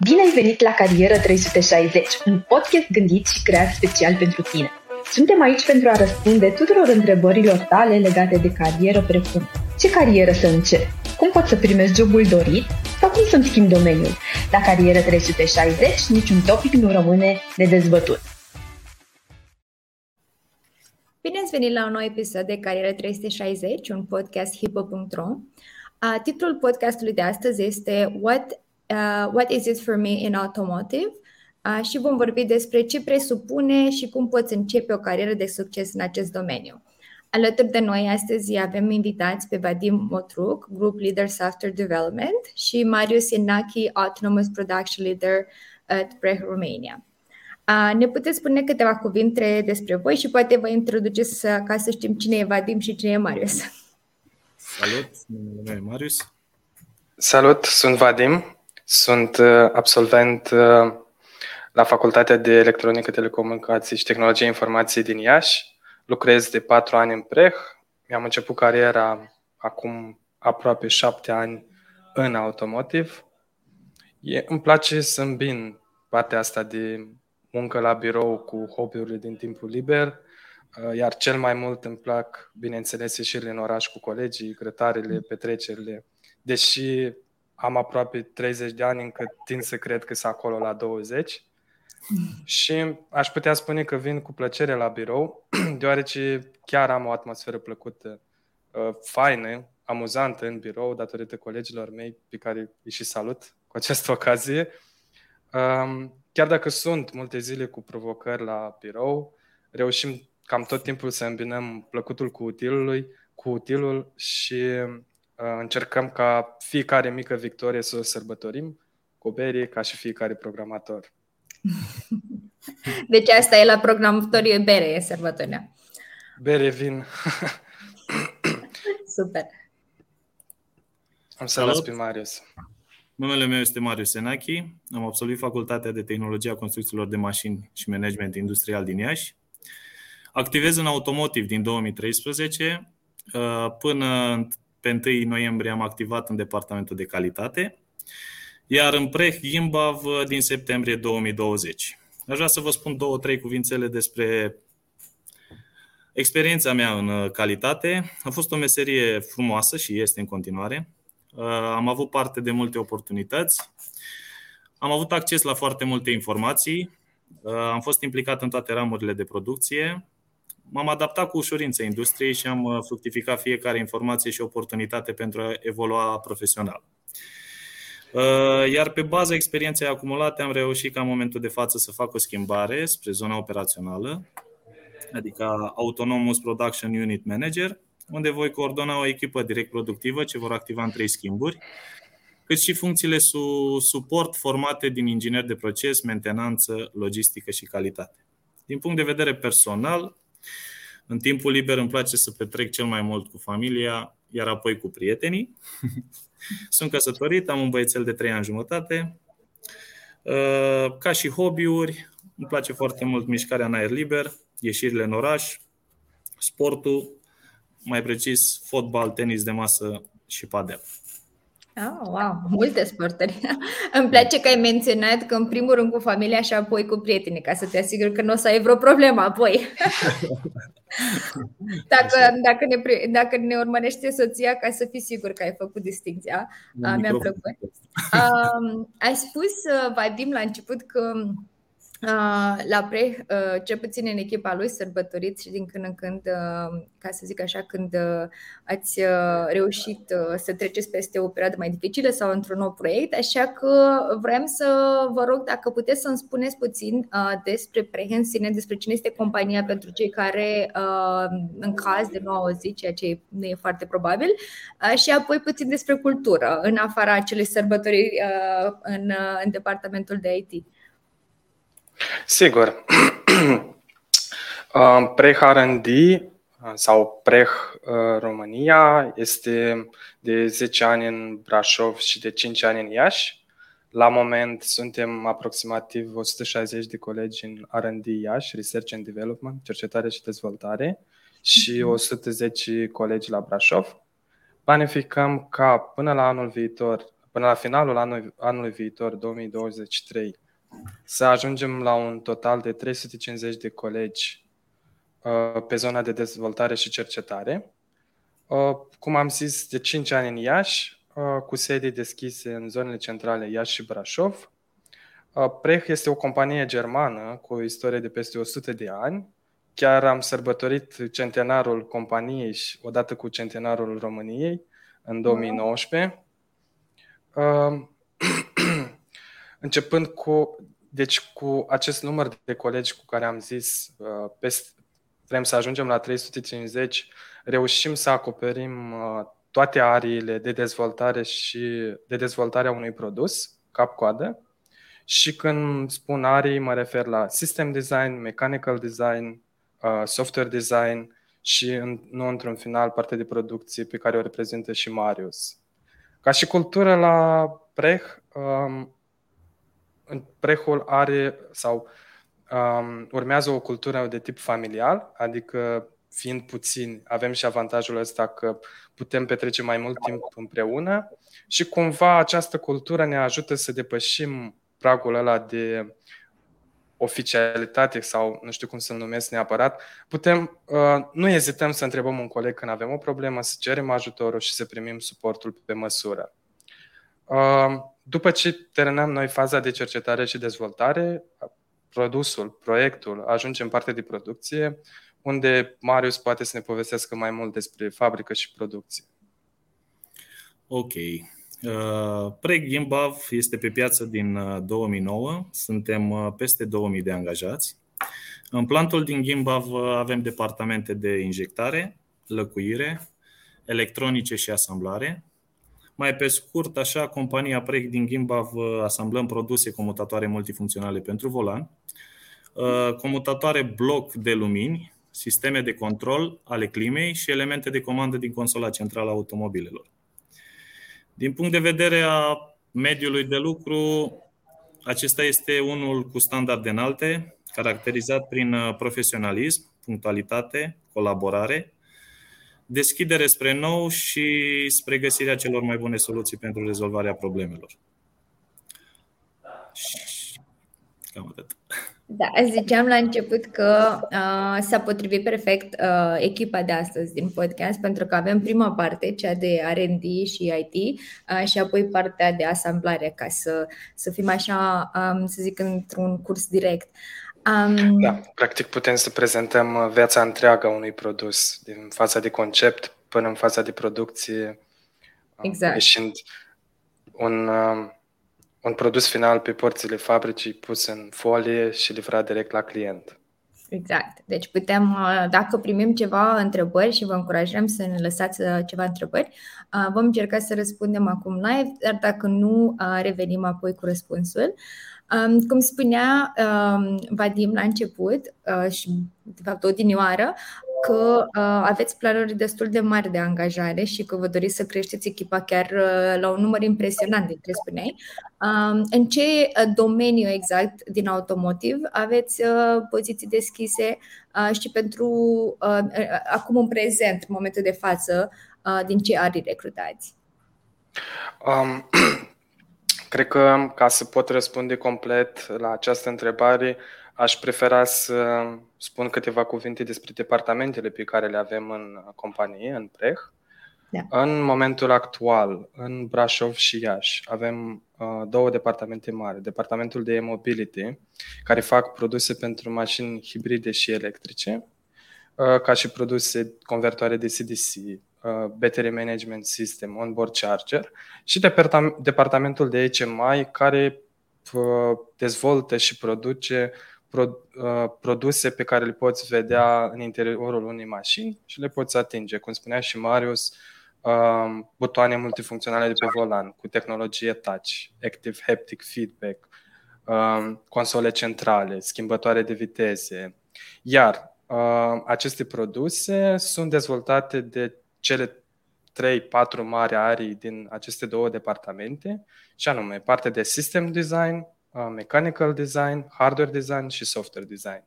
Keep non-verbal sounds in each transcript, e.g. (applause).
Bine ai venit la Carieră 360, un podcast gândit și creat special pentru tine. Suntem aici pentru a răspunde tuturor întrebărilor tale legate de carieră, precum ce carieră să încep, cum pot să primesc jobul dorit sau cum să-mi schimb domeniul. La Carieră 360 niciun topic nu rămâne nedezbătut. Bine ați venit la un nou episod de Carieră 360, un podcast hipo.ro. Titlul podcastului de astăzi este What uh, What is it for me in automotive? Uh, și vom vorbi despre ce presupune și cum poți începe o carieră de succes în acest domeniu. Alături de noi astăzi avem invitați pe Vadim Motruc, Group Leader Software Development și Marius Inaki, Autonomous Production Leader at Preh Romania. Uh, ne puteți spune câteva cuvinte despre voi și poate vă introduceți ca să știm cine e Vadim și cine e Marius. Salut, numele meu e Marius. Salut, sunt Vadim. Sunt uh, absolvent uh, la Facultatea de Electronică, Telecomunicații și Tehnologie Informației din Iași. Lucrez de patru ani în Preh. Mi-am început cariera acum aproape șapte ani în automotive. E, îmi place să îmbin partea asta de muncă la birou cu hobby-urile din timpul liber, uh, iar cel mai mult îmi plac, bineînțeles, ieșirile în oraș cu colegii, grătarele, petrecerile. Deși am aproape 30 de ani, încă tind să cred că sunt acolo la 20. Și aș putea spune că vin cu plăcere la birou, (clears throat) deoarece chiar am o atmosferă plăcută, uh, faină, amuzantă în birou, datorită colegilor mei, pe care îi și salut cu această ocazie. Um, chiar dacă sunt multe zile cu provocări la birou, reușim cam tot timpul să îmbinăm plăcutul cu utilul, cu utilul și Uh, încercăm ca fiecare mică victorie să o sărbătorim cu berie ca și fiecare programator. (laughs) Deci asta e la programatorii bere, e sărbătoarea. Bere, vin. (laughs) Super. Am să las pe Marius. Numele meu este Marius Senachi. Am absolvit Facultatea de Tehnologie a Construcțiilor de Mașini și Management Industrial din Iași. Activez în automotive din 2013 uh, până pe 1 noiembrie am activat în departamentul de calitate, iar în Preh Gimbav din septembrie 2020. Aș vrea să vă spun două, trei cuvințele despre experiența mea în calitate. A fost o meserie frumoasă și este în continuare. Am avut parte de multe oportunități. Am avut acces la foarte multe informații. Am fost implicat în toate ramurile de producție m-am adaptat cu ușurință industriei și am uh, fructificat fiecare informație și oportunitate pentru a evolua profesional. Uh, iar pe baza experienței acumulate am reușit ca în momentul de față să fac o schimbare spre zona operațională, adică Autonomous Production Unit Manager, unde voi coordona o echipă direct productivă ce vor activa în trei schimburi, cât și funcțiile su- suport formate din inginer de proces, mentenanță, logistică și calitate. Din punct de vedere personal, în timpul liber îmi place să petrec cel mai mult cu familia, iar apoi cu prietenii. (laughs) Sunt căsătorit, am un băiețel de 3 ani jumătate. Uh, ca și hobby-uri, îmi place foarte mult mișcarea în aer liber, ieșirile în oraș, sportul, mai precis fotbal, tenis de masă și padel. Oh, wow, (laughs) multe sporturi. (laughs) Îmi place că ai menționat că în primul rând cu familia și apoi cu prietenii, ca să te asiguri că nu o să ai vreo problemă apoi. (laughs) dacă, dacă, ne, dacă ne urmărește soția, ca să fii sigur că ai făcut distinția. Mi-a plăcut. Um, ai spus, uh, Vadim, la început că Uh, la preț, uh, cel puțin în echipa lui, sărbătoriți și din când în când, uh, ca să zic așa, când ați reușit să treceți peste o perioadă mai dificilă sau într-un nou proiect, așa că vrem să vă rog dacă puteți să-mi spuneți puțin despre preț în sine, despre cine este compania pentru cei care în caz de nu auzit, ceea ce nu e foarte probabil, și apoi puțin despre cultură, în afara acelei sărbători în, în departamentul de IT. Sigur. (clears throat) Uh, Preh R&D uh, sau Preh uh, România este de 10 ani în Brașov și de 5 ani în Iași. La moment suntem aproximativ 160 de colegi în R&D Iași, Research and Development, cercetare și dezvoltare și 110 mhm. colegi la Brașov. Planificăm ca până la anul viitor, până la finalul anului, anului viitor, 2023, să ajungem la un total de 350 de colegi uh, pe zona de dezvoltare și cercetare. Uh, cum am zis, de 5 ani în Iași, uh, cu sedii deschise în zonele centrale Iași și Brașov. Preh este o companie germană cu o istorie de peste 100 de ani. Chiar am sărbătorit centenarul companiei și odată cu centenarul României în 2019. (clears throat) începând cu, deci cu acest număr de colegi cu care am zis, uh, peste, vrem să ajungem la 350, reușim să acoperim uh, toate ariile de dezvoltare și de dezvoltarea unui produs, cap-coadă. Și când spun arii, mă refer la system design, mechanical design, uh, software design și, nu într-un final, parte de producție pe care o reprezintă și Marius. Ca și cultură la Preh, um, prehul are sau um, urmează o cultură de tip familial, adică fiind puțini, avem și avantajul ăsta că putem petrece mai mult timp împreună și cumva această cultură ne ajută să depășim pragul ăla de oficialitate sau nu știu cum să-l numesc neapărat, putem, uh, nu ezităm să întrebăm un coleg când avem o problemă, să cerem ajutorul și să primim suportul pe măsură. Uh, după ce terminăm noi faza de cercetare și dezvoltare, produsul, proiectul ajunge în partea de producție, unde Marius poate să ne povestească mai mult despre fabrică și producție. Ok. Uh, Preg Gimbav este pe piață din 2009. Uh, Suntem uh, peste 2000 de angajați. În plantul din Gimbav avem departamente de injectare, lăcuire, electronice și asamblare, mai pe scurt, așa, compania Preg din Gimbav asamblăm produse comutatoare multifuncționale pentru volan, uh, comutatoare bloc de lumini, sisteme de control ale climei și elemente de comandă din consola centrală a automobilelor. Din punct de vedere a mediului de lucru, acesta este unul cu standarde înalte, caracterizat prin uh, profesionalism, punctualitate, colaborare, deschidere spre nou și spre găsirea celor mai bune soluții pentru rezolvarea problemelor. Cam atât. Da, ziceam la început că uh, s-a potrivit perfect uh, echipa de astăzi din podcast pentru că avem prima parte, cea de R&D și IT uh, și apoi partea de asamblare ca să, să fim așa, um, să zic, într-un curs direct. Uh, Um... Da, practic putem să prezentăm uh, viața întreagă a unui produs, din fața de concept până în fața de producție, um, exact. ieșind un, um, un produs final pe porțile fabricii pus în folie și livrat direct la client. Exact. Deci putem, uh, dacă primim ceva întrebări și vă încurajăm să ne lăsați uh, ceva întrebări, vom încerca să răspundem acum live, dar dacă nu, revenim apoi cu răspunsul. Um, cum spunea um, Vadim la început uh, și de fapt odinioară, că uh, aveți planuri destul de mari de angajare și că vă doriți să creșteți echipa chiar uh, la un număr impresionant, de ce spuneai. Um, în ce uh, domeniu exact din automotiv aveți uh, poziții deschise uh, și pentru uh, uh, acum în prezent, în momentul de față, uh, din ce arii recrutați? Um, Cred că ca să pot răspunde complet la această întrebare, aș prefera să spun câteva cuvinte despre departamentele pe care le avem în companie, în Preh. Da. În momentul actual, în Brașov și Iași, avem uh, două departamente mari. Departamentul de e-mobility, care fac produse pentru mașini hibride și electrice, uh, ca și produse convertoare de CDC, Uh, battery Management System, Onboard Charger și departamentul de HMI care uh, dezvoltă și produce uh, produse pe care le poți vedea în interiorul unei mașini și le poți atinge, cum spunea și Marius, um, butoane multifuncționale de pe volan cu tehnologie touch, active haptic feedback, um, console centrale, schimbătoare de viteze. Iar aceste produse sunt dezvoltate de cele 3-4 mari arii din aceste două departamente, și anume partea de system design, uh, mechanical design, hardware design și software design.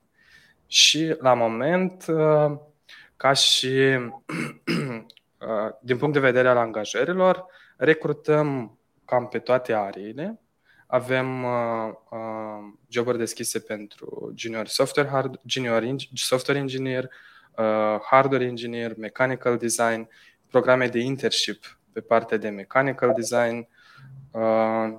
Și la moment, uh, ca și (clears throat) uh, din punct de vedere al angajărilor, recrutăm cam pe toate ariile. Avem uh, uh, joburi deschise pentru junior software, hard, junior software engineer, uh, hardware engineer, mechanical design, programe de internship pe partea de mechanical design, uh,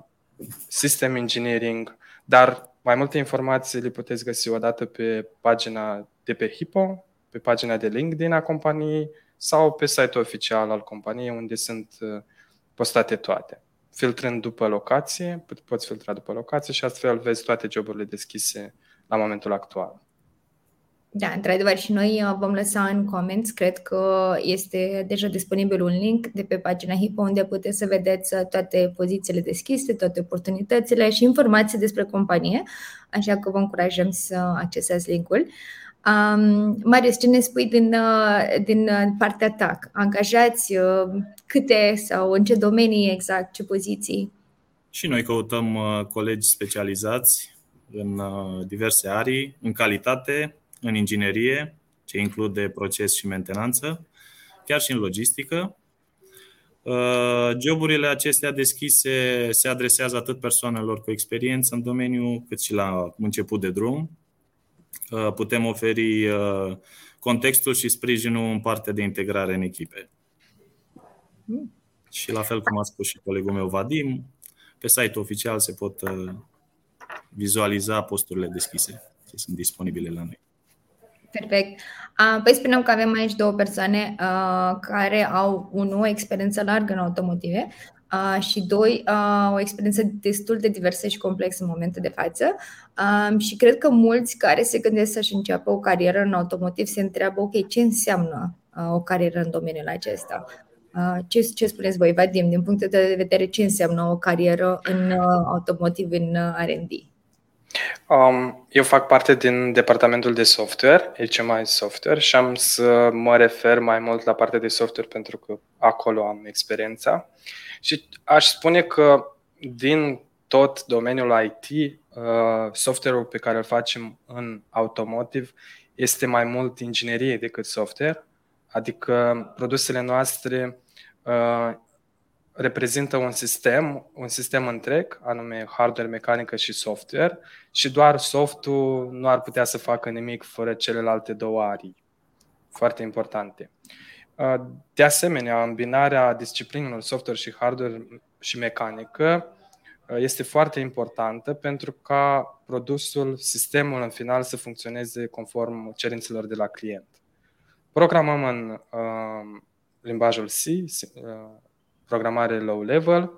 system engineering, dar mai multe informații le puteți găsi odată pe pagina de pe Hippo, pe pagina de LinkedIn a companiei sau pe site-ul oficial al companiei unde sunt uh, postate toate. Filtrând după locație, poți filtra după locație și astfel vezi toate joburile deschise la momentul actual. Da, într-adevăr și noi uh, vom lăsa în comments, cred că este deja disponibil un link de pe pagina HIPO unde puteți să vedeți uh, toate pozițiile deschise, toate oportunitățile și informații despre companie, așa că vă încurajăm să accesați linkul. Um, Marius, ce ne spui din, uh, din partea ta? Angajați câte sau în ce domenii exact, ce poziții? Și noi căutăm colegi specializați în diverse arii, în calitate, în inginerie, ce include proces și mentenanță, chiar și în logistică. Uh, joburile acestea deschise se adresează atât persoanelor cu experiență în domeniu, cât și la început de drum. Uh, putem oferi uh, contextul și sprijinul în partea de integrare în echipe. Și la fel cum a spus și colegul meu Vadim, pe site-ul oficial se pot vizualiza posturile deschise, ce sunt disponibile la noi. Perfect. Păi spuneam că avem aici două persoane care au, unul, o experiență largă în automotive și doi, o experiență destul de diversă și complexă în momentul de față. Și cred că mulți care se gândesc să-și înceapă o carieră în automotiv se întreabă, ok, ce înseamnă o carieră în domeniul acesta? Ce, ce spuneți voi, Vadim, din punct de vedere ce înseamnă o carieră în automotiv, în R&D? Um, eu fac parte din departamentul de software, HMI Software, și am să mă refer mai mult la partea de software pentru că acolo am experiența. Și aș spune că din tot domeniul IT, uh, software-ul pe care îl facem în automotive este mai mult inginerie decât software, adică produsele noastre uh, reprezintă un sistem, un sistem întreg, anume hardware, mecanică și software, și doar softul nu ar putea să facă nimic fără celelalte două arii. Foarte importante. Uh, de asemenea, îmbinarea disciplinelor software și hardware și mecanică uh, este foarte importantă pentru ca produsul, sistemul în final să funcționeze conform cerințelor de la client. Programăm în uh, limbajul C, uh, programare low level,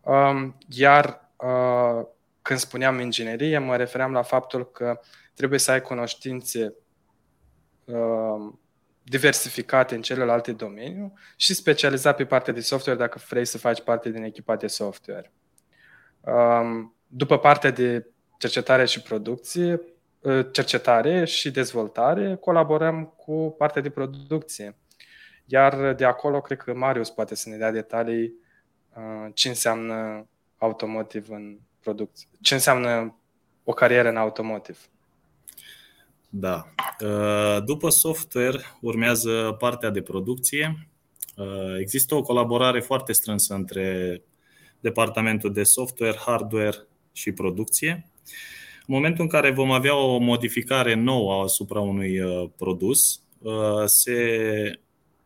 um, iar uh, când spuneam inginerie, mă refeream la faptul că trebuie să ai cunoștințe um, diversificate în celelalte domenii și specializat pe partea de software dacă vrei să faci parte din echipa de software. Um, după partea de cercetare și producție, uh, cercetare și dezvoltare, colaborăm cu partea de producție. Iar de acolo, cred că Marius poate să ne dea detalii uh, ce înseamnă automotive în producție, ce înseamnă o carieră în automotive. Da. Uh, după software urmează partea de producție. Uh, există o colaborare foarte strânsă între departamentul de software, hardware și producție. În momentul în care vom avea o modificare nouă asupra unui produs, se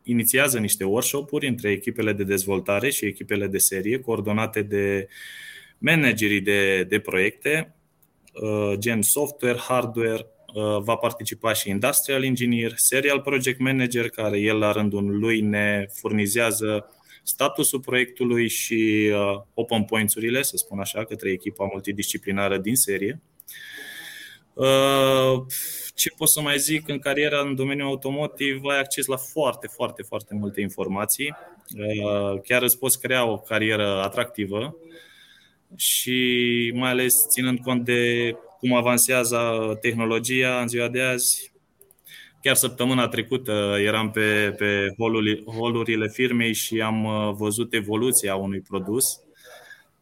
inițiază niște workshop-uri între echipele de dezvoltare și echipele de serie, coordonate de managerii de, de proiecte, uh, gen software, hardware, uh, va participa și Industrial Engineer, Serial Project Manager, care el la rândul lui ne furnizează statusul proiectului și uh, open points-urile, să spun așa, către echipa multidisciplinară din serie. Ce pot să mai zic? În cariera în domeniul automotiv ai acces la foarte, foarte, foarte multe informații. Uh, chiar îți poți crea o carieră atractivă și mai ales ținând cont de cum avansează tehnologia în ziua de azi. Chiar săptămâna trecută eram pe, pe holurile firmei și am uh, văzut evoluția unui produs.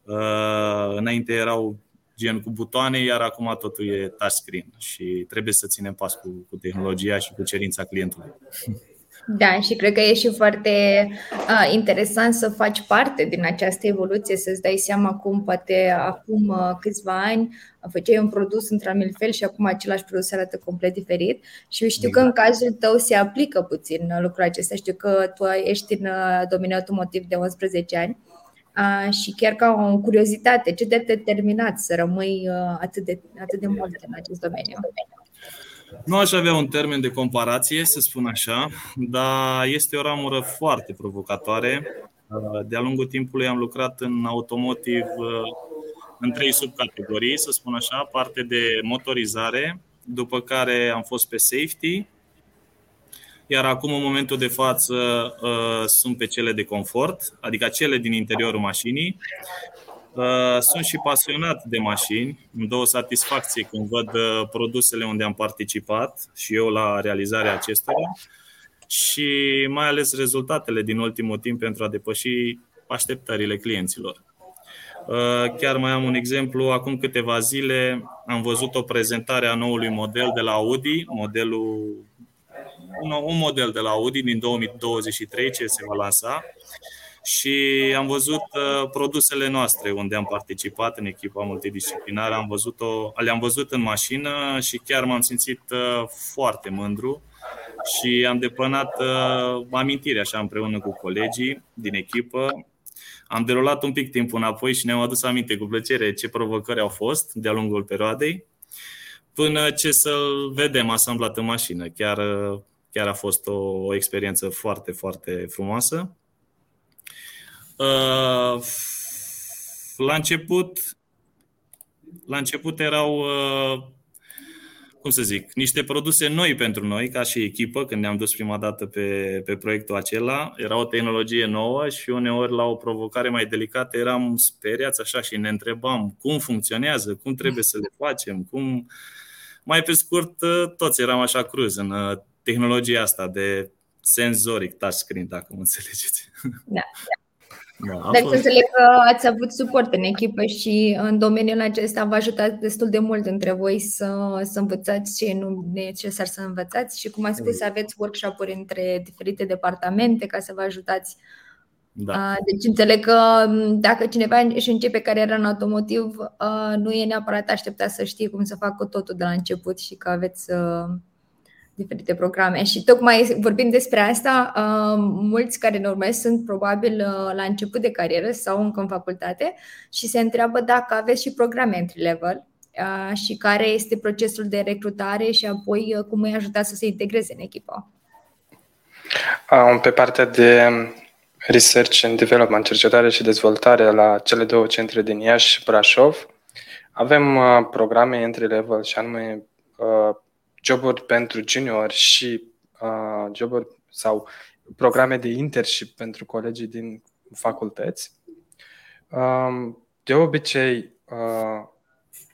Uh, înainte erau gen cu butoane, iar acum totul e touchscreen și trebuie să ținem pas cu, cu tehnologia și cu cerința clientului. Da, și cred că e și foarte uh, interesant să faci parte din această evoluție, să-ți dai seama cum poate acum uh, câțiva ani făceai un produs într-un fel și acum același produs arată complet diferit. Și eu știu că în cazul tău se aplică puțin lucrul acesta. Știu că tu ești în uh, domeniul automotiv de 11 ani uh, și chiar ca o curiozitate, ce te-a determinat să rămâi uh, atât de, atât de mult în acest domeniu? Nu aș avea un termen de comparație, să spun așa, dar este o ramură foarte provocatoare. De-a lungul timpului am lucrat în automotiv în trei subcategorii, să spun așa, parte de motorizare, după care am fost pe safety, iar acum, în momentul de față, sunt pe cele de confort, adică cele din interiorul mașinii Uh, sunt și pasionat de mașini, îmi dă o satisfacție când văd uh, produsele unde am participat și eu la realizarea acestora și mai ales rezultatele din ultimul timp pentru a depăși așteptările clienților. Uh, chiar mai am un exemplu. Acum câteva zile am văzut o prezentare a noului model de la Audi, modelul, un model de la Audi din 2023 ce se va lansa și am văzut uh, produsele noastre unde am participat în echipa multidisciplinară, am văzut-o, le-am văzut în mașină și chiar m-am simțit uh, foarte mândru și am depănat uh, amintiri așa împreună cu colegii din echipă. Am derulat un pic timp înapoi și ne-am adus aminte cu plăcere ce provocări au fost de-a lungul perioadei, până ce să-l vedem asamblat în mașină. Chiar, chiar a fost o, o experiență foarte, foarte frumoasă. Uh, la început, la început erau, uh, cum să zic, niște produse noi pentru noi, ca și echipă, când ne-am dus prima dată pe, pe proiectul acela. Era o tehnologie nouă și uneori la o provocare mai delicată eram speriați așa și ne întrebam cum funcționează, cum trebuie să le facem, cum... Mai pe scurt, uh, toți eram așa cruz în tehnologia asta de senzoric touchscreen, dacă mă înțelegeți. Da, da. Da, Dar să înțeleg că ați avut suport în echipă și în domeniul acesta v-a ajutat destul de mult între voi să, să învățați ce e nu necesar să învățați și cum ați spus să aveți workshop-uri între diferite departamente ca să vă ajutați. Da. Deci înțeleg că dacă cineva își începe cariera în automotiv, nu e neapărat așteptat să știe cum să facă totul de la început și că aveți diferite programe. Și tocmai vorbind despre asta, uh, mulți care ne urmăresc sunt probabil uh, la început de carieră sau încă în facultate și se întreabă dacă aveți și programe entry level uh, și care este procesul de recrutare și apoi cum îi ajuta să se integreze în echipă. Pe partea de research and development, cercetare și dezvoltare la cele două centre din Iași și Brașov, avem programe entry level și anume joburi pentru junior și uh, joburi sau programe de internship pentru colegii din facultăți. Um, de obicei, uh,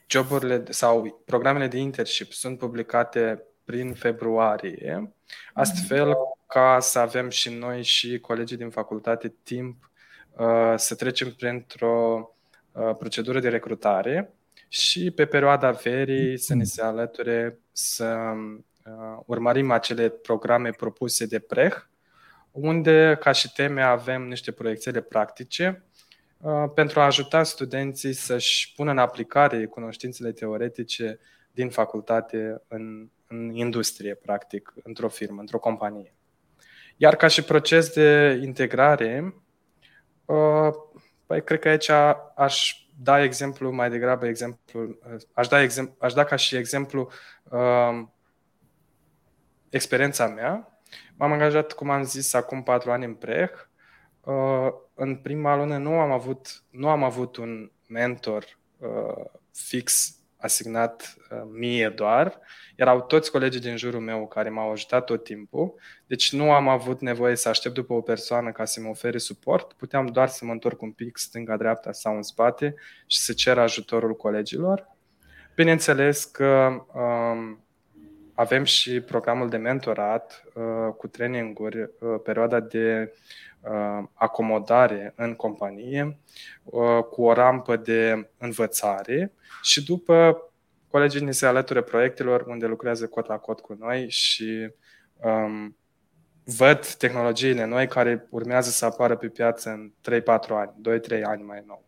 joburile sau programele de internship sunt publicate prin februarie, astfel ca să avem și noi și colegii din facultate timp uh, să trecem printr-o uh, procedură de recrutare și pe perioada verii să ne se alăture să uh, urmărim acele programe propuse de PREH, unde, ca și teme, avem niște proiecțiile practice uh, pentru a ajuta studenții să-și pună în aplicare cunoștințele teoretice din facultate în, în industrie, practic, într-o firmă, într-o companie. Iar ca și proces de integrare, uh, păi, cred că aici aș da exemplu mai degrabă exemplu, aș da, exemplu, aș da ca și exemplu uh, experiența mea. M-am angajat, cum am zis, acum patru ani în PREH. Uh, în prima lună nu am avut, nu am avut un mentor uh, fix asignat uh, mie doar. Erau toți colegii din jurul meu care m-au ajutat tot timpul, deci nu am avut nevoie să aștept după o persoană ca să-mi ofere suport. Puteam doar să mă întorc un pic stânga-dreapta sau în spate și să cer ajutorul colegilor. Bineînțeles că um, avem și programul de mentorat uh, cu traininguri, uh, perioada de uh, acomodare în companie, uh, cu o rampă de învățare și după colegii ni se alăture proiectelor unde lucrează cot la cot cu noi și um, văd tehnologiile noi care urmează să apară pe piață în 3-4 ani, 2-3 ani mai nou.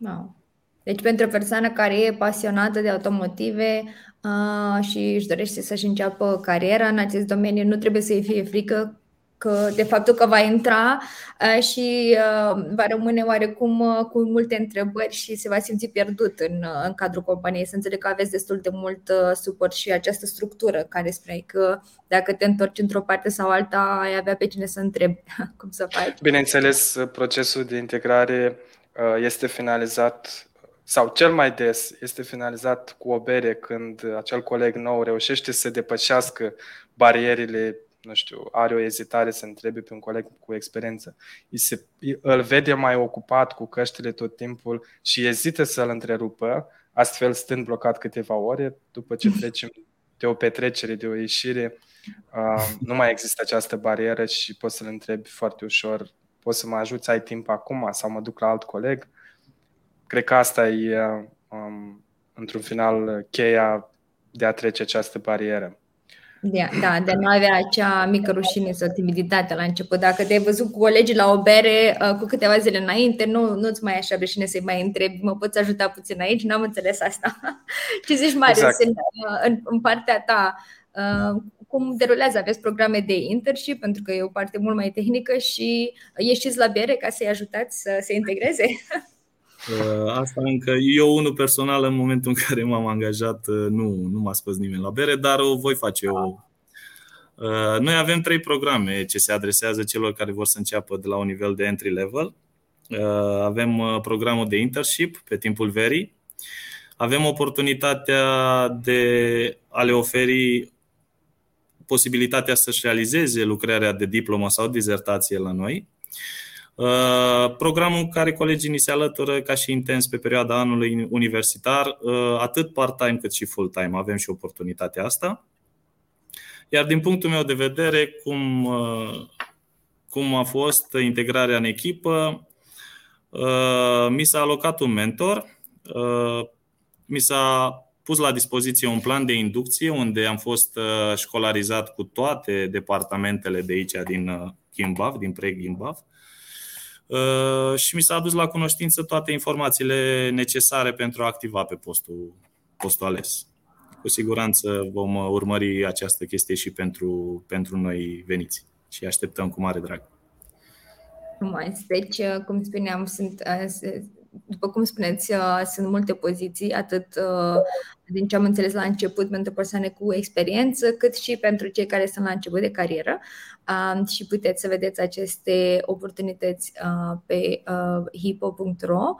Wow. Deci pentru o persoană care e pasionată de automotive uh, și își dorește să-și înceapă cariera în acest domeniu, nu trebuie să-i fie frică că de faptul că va intra uh, și uh, va rămâne oarecum uh, cu multe întrebări și se va simți pierdut în, în cadrul companiei. Să înțeleg că aveți destul de mult suport și această structură care spune că dacă te întorci într-o parte sau alta, ai avea pe cine să întrebi (laughs) cum să faci. Bineînțeles, procesul de integrare este finalizat sau cel mai des este finalizat cu o bere când acel coleg nou reușește să depășească barierile nu știu, are o ezitare să întrebe pe un coleg cu experiență, îi se, îl vede mai ocupat cu căștile tot timpul și ezită să-l întrerupă, astfel stând blocat câteva ore, după ce (laughs) trecem de o petrecere, de o ieșire, uh, nu mai există această barieră și poți să-l întrebi foarte ușor, poți să mă ajuți, ai timp acum? Sau mă duc la alt coleg. Cred că asta e, um, într-un final, cheia de a trece această barieră. Da, da, de nu avea acea mică rușine sau timiditate la început. Dacă te-ai văzut cu colegii la o bere uh, cu câteva zile înainte, nu, nu-ți mai așa rușine să-i mai întrebi, mă poți ajuta puțin aici? N-am înțeles asta. (laughs) Ce zici, Marius, exact. în, uh, în, în partea ta, uh, cum derulează? Aveți programe de internship, pentru că e o parte mult mai tehnică și ieșiți la bere ca să-i ajutați să se integreze? (laughs) Asta încă, eu unul personal în momentul în care m-am angajat nu, nu m-a scos nimeni la bere, dar o voi face eu. Noi avem trei programe ce se adresează celor care vor să înceapă de la un nivel de entry level. Avem programul de internship pe timpul verii. Avem oportunitatea de a le oferi posibilitatea să-și realizeze lucrarea de diplomă sau dizertație la noi. Uh, programul în care colegii ni se alătură ca și intens pe perioada anului universitar, uh, atât part-time cât și full-time. Avem și oportunitatea asta. Iar din punctul meu de vedere, cum, uh, cum a fost integrarea în echipă, mi s-a alocat un mentor, mi s-a pus la dispoziție un plan de inducție unde am fost școlarizat cu toate departamentele de aici din Gimbav, din pre-Gimbav Uh, și mi s-a adus la cunoștință toate informațiile necesare pentru a activa pe postul, postul ales. Cu siguranță vom urmări această chestie și pentru, pentru noi veniți și așteptăm cu mare drag. Deci, uh, cum spuneam, sunt uh, după cum spuneți, uh, sunt multe poziții, atât uh, din ce am înțeles la început pentru persoane cu experiență, cât și pentru cei care sunt la început de carieră. Um, și puteți să vedeți aceste oportunități uh, pe hipo.ro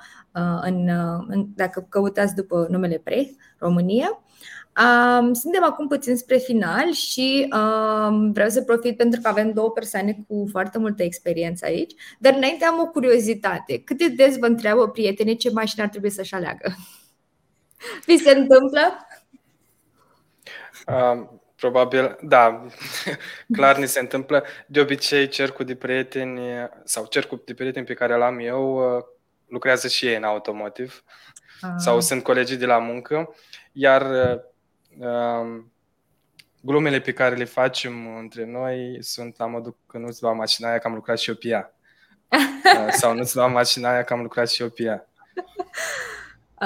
dacă căutați după numele PRE, România. Um, suntem acum puțin spre final și um, vreau să profit pentru că avem două persoane cu foarte multă experiență aici, dar înainte am o curiozitate. Cât de des vă întreabă prietenii ce mașină ar trebui să-și aleagă? (laughs) Vi se întâmplă? Um, probabil, da, (laughs) clar ni se întâmplă. De obicei, cercul de prieteni sau cercul de prieteni pe care l-am eu uh, lucrează și ei în automotiv ah. sau sunt colegii de la muncă, iar uh, glumele pe care le facem între noi sunt la modul că nu-ți lua mașina aia că am lucrat și eu pe ea. (laughs) Uh, sau nu-ți lua mașina aia că am lucrat și eu pe ea.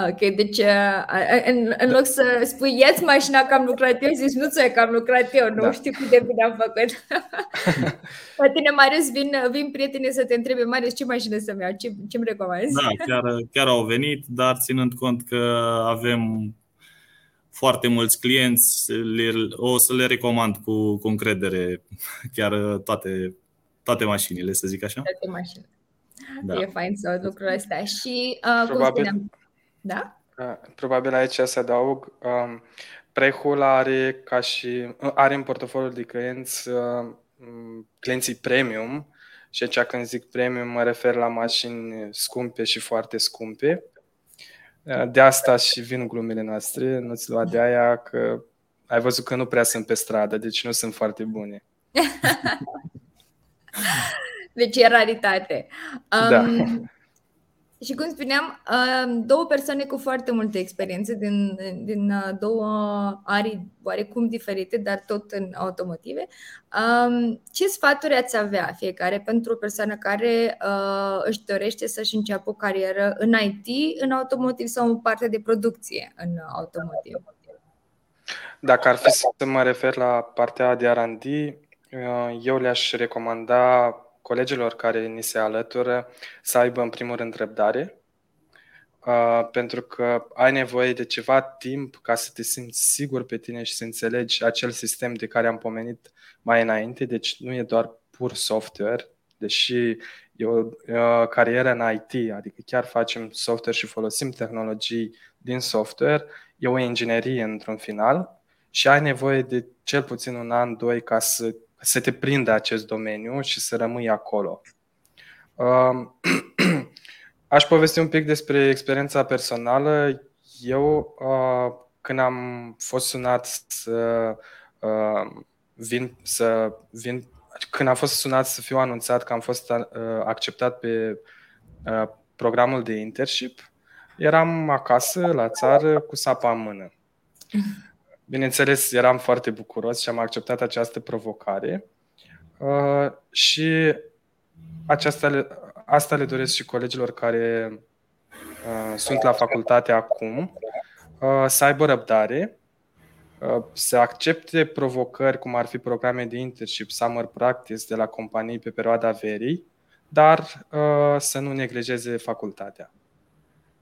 Ok, deci uh, în, în loc să spui ia mașina că am lucrat eu, zici nu ți că am lucrat eu, nu da. știu cât de bine am făcut. (laughs) La tine, Marius, vin, vin prietenii să te întrebe, Marius, ce mașină să-mi iau, ce, ce-mi recomanzi? Da, chiar, chiar au venit, dar ținând cont că avem foarte mulți clienți, le, o să le recomand cu, cu încredere chiar toate, toate mașinile, să zic așa. Toate mașinile. Da. E fain să lucrul ăsta. Și uh, Probabil, cum spuneam, da? Uh, probabil aici să adaug, um, Prehul are ca și are în portofoliul de clienți uh, clienții premium și aici când zic premium mă refer la mașini scumpe și foarte scumpe de asta și vin glumele noastre, nu-ți lua de aia că ai văzut că nu prea sunt pe stradă, deci nu sunt foarte bune. (laughs) deci e raritate. Um, da. Și cum spuneam, două persoane cu foarte multă experiență din, din două arii oarecum diferite, dar tot în automotive. Ce sfaturi ați avea fiecare pentru o persoană care își dorește să-și înceapă o carieră în IT, în automotiv sau în parte de producție în automotiv? Dacă ar fi să mă refer la partea de R&D, eu le-aș recomanda colegilor care ni se alătură să aibă în primul rând răbdare, uh, pentru că ai nevoie de ceva timp ca să te simți sigur pe tine și să înțelegi acel sistem de care am pomenit mai înainte, deci nu e doar pur software, deși e o, e o carieră în IT, adică chiar facem software și folosim tehnologii din software, e o inginerie într-un final și ai nevoie de cel puțin un an, doi ca să să te prindă acest domeniu și să rămâi acolo. Um, (clears throat) aș povesti un pic despre experiența personală. Eu, uh, când am fost sunat să uh, vin, să vin, când am fost sunat să fiu anunțat că am fost uh, acceptat pe programul de internship, eram acasă, la țară, cu sapa în mână. Bineînțeles, eram foarte bucuros și am acceptat această provocare uh, și aceasta le, asta le doresc și colegilor care uh, sunt la facultate acum, uh, să aibă răbdare, uh, să accepte provocări cum ar fi programe de internship, summer practice de la companii pe perioada verii, dar uh, să nu neglijeze facultatea.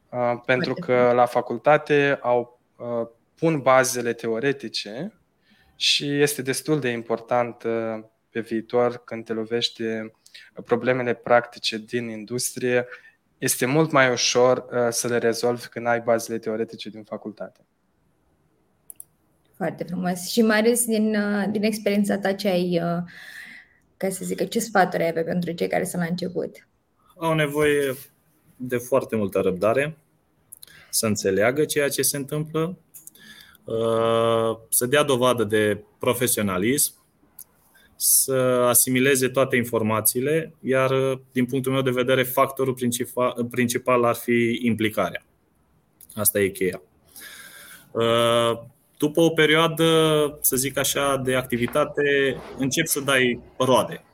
Uh, pentru că la facultate au uh, pun bazele teoretice și este destul de important uh, pe viitor când te lovește problemele practice din industrie, este mult mai ușor uh, să le rezolvi când ai bazele teoretice din facultate. Foarte frumos. Și mai ales din, uh, din experiența ta ce ai, ca să zic, ce sfaturi ai avea pentru cei care sunt la început? Au nevoie de foarte multă răbdare, să înțeleagă ceea ce se întâmplă Uh, să dea dovadă de profesionalism, să asimileze toate informațiile, iar uh, din punctul meu de vedere factorul principal, principal ar fi implicarea. Asta e cheia. Uh, după o perioadă, să zic așa, de activitate, încep să dai roade.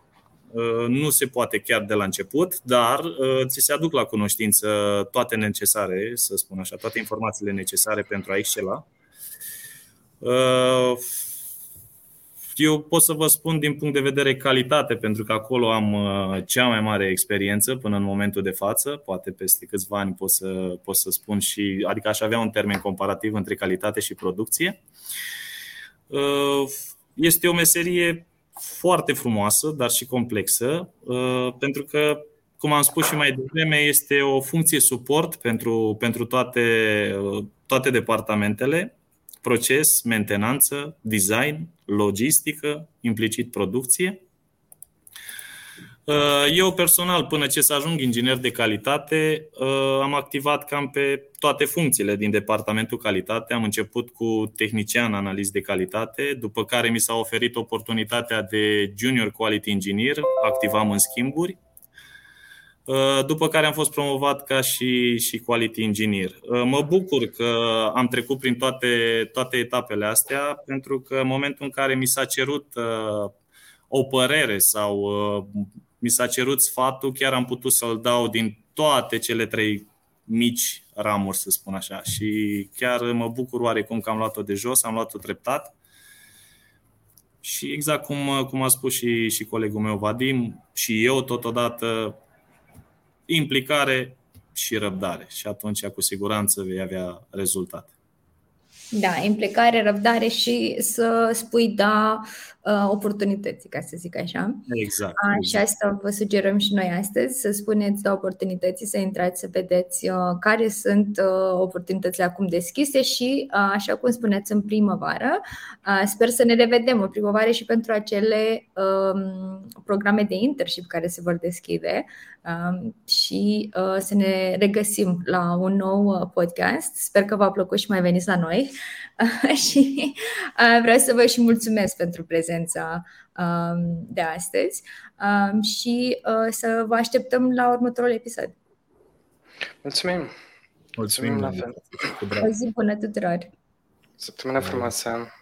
Nu se poate chiar de la început, dar ți se aduc la cunoștință toate necesare, să spun așa, toate informațiile necesare pentru a excela Uh, eu pot să vă spun din punct de vedere calitate, pentru că acolo am uh, cea mai mare experiență până în momentul de față. Poate peste câțiva ani pot să, pot să spun și, adică aș avea un termen comparativ între calitate și producție. Uh, este o meserie foarte frumoasă, dar și complexă, pentru că, cum am spus și mai devreme, este o funcție suport pentru, pentru toate, toate departamentele proces, mentenanță, design, logistică, implicit producție. Uh, eu personal, până ce să ajung inginer de calitate, uh, am activat cam pe toate funcțiile din departamentul calitate. Am început cu tehnician analist de calitate, după care mi s-a oferit oportunitatea de junior quality engineer, activam în schimburi. Uh, după care am fost promovat ca și, și quality engineer. Uh, mă bucur că am trecut prin toate, toate etapele astea, pentru că în momentul în care mi s-a cerut uh, o părere sau mi s-a cerut sfatul, chiar am putut să-l dau din toate cele trei mici ramuri, să spun așa. Și chiar mă bucur oarecum că am luat-o de jos, am luat-o treptat. Și exact cum, cum a spus și, și colegul meu Vadim, și eu totodată implicare și răbdare. Și atunci, cu siguranță, vei avea rezultate. Da, implicare, răbdare și să spui da uh, oportunității, ca să zic așa. Exact. Uh, și asta vă sugerăm și noi astăzi, să spuneți da oportunității, să intrați să vedeți uh, care sunt uh, oportunitățile acum deschise și, uh, așa cum spuneți, în primăvară. Uh, sper să ne revedem în primăvară și pentru acele uh, programe de internship care se vor deschide uh, și uh, să ne regăsim la un nou uh, podcast. Sper că v-a plăcut și mai veniți la noi. (laughs) și uh, vreau să vă și mulțumesc pentru prezența um, de astăzi um, și uh, să vă așteptăm la următorul episod. Mulțumim! Mulțumim, Mulțumim la fel! O zi bună tuturor! Săptămână frumoasă!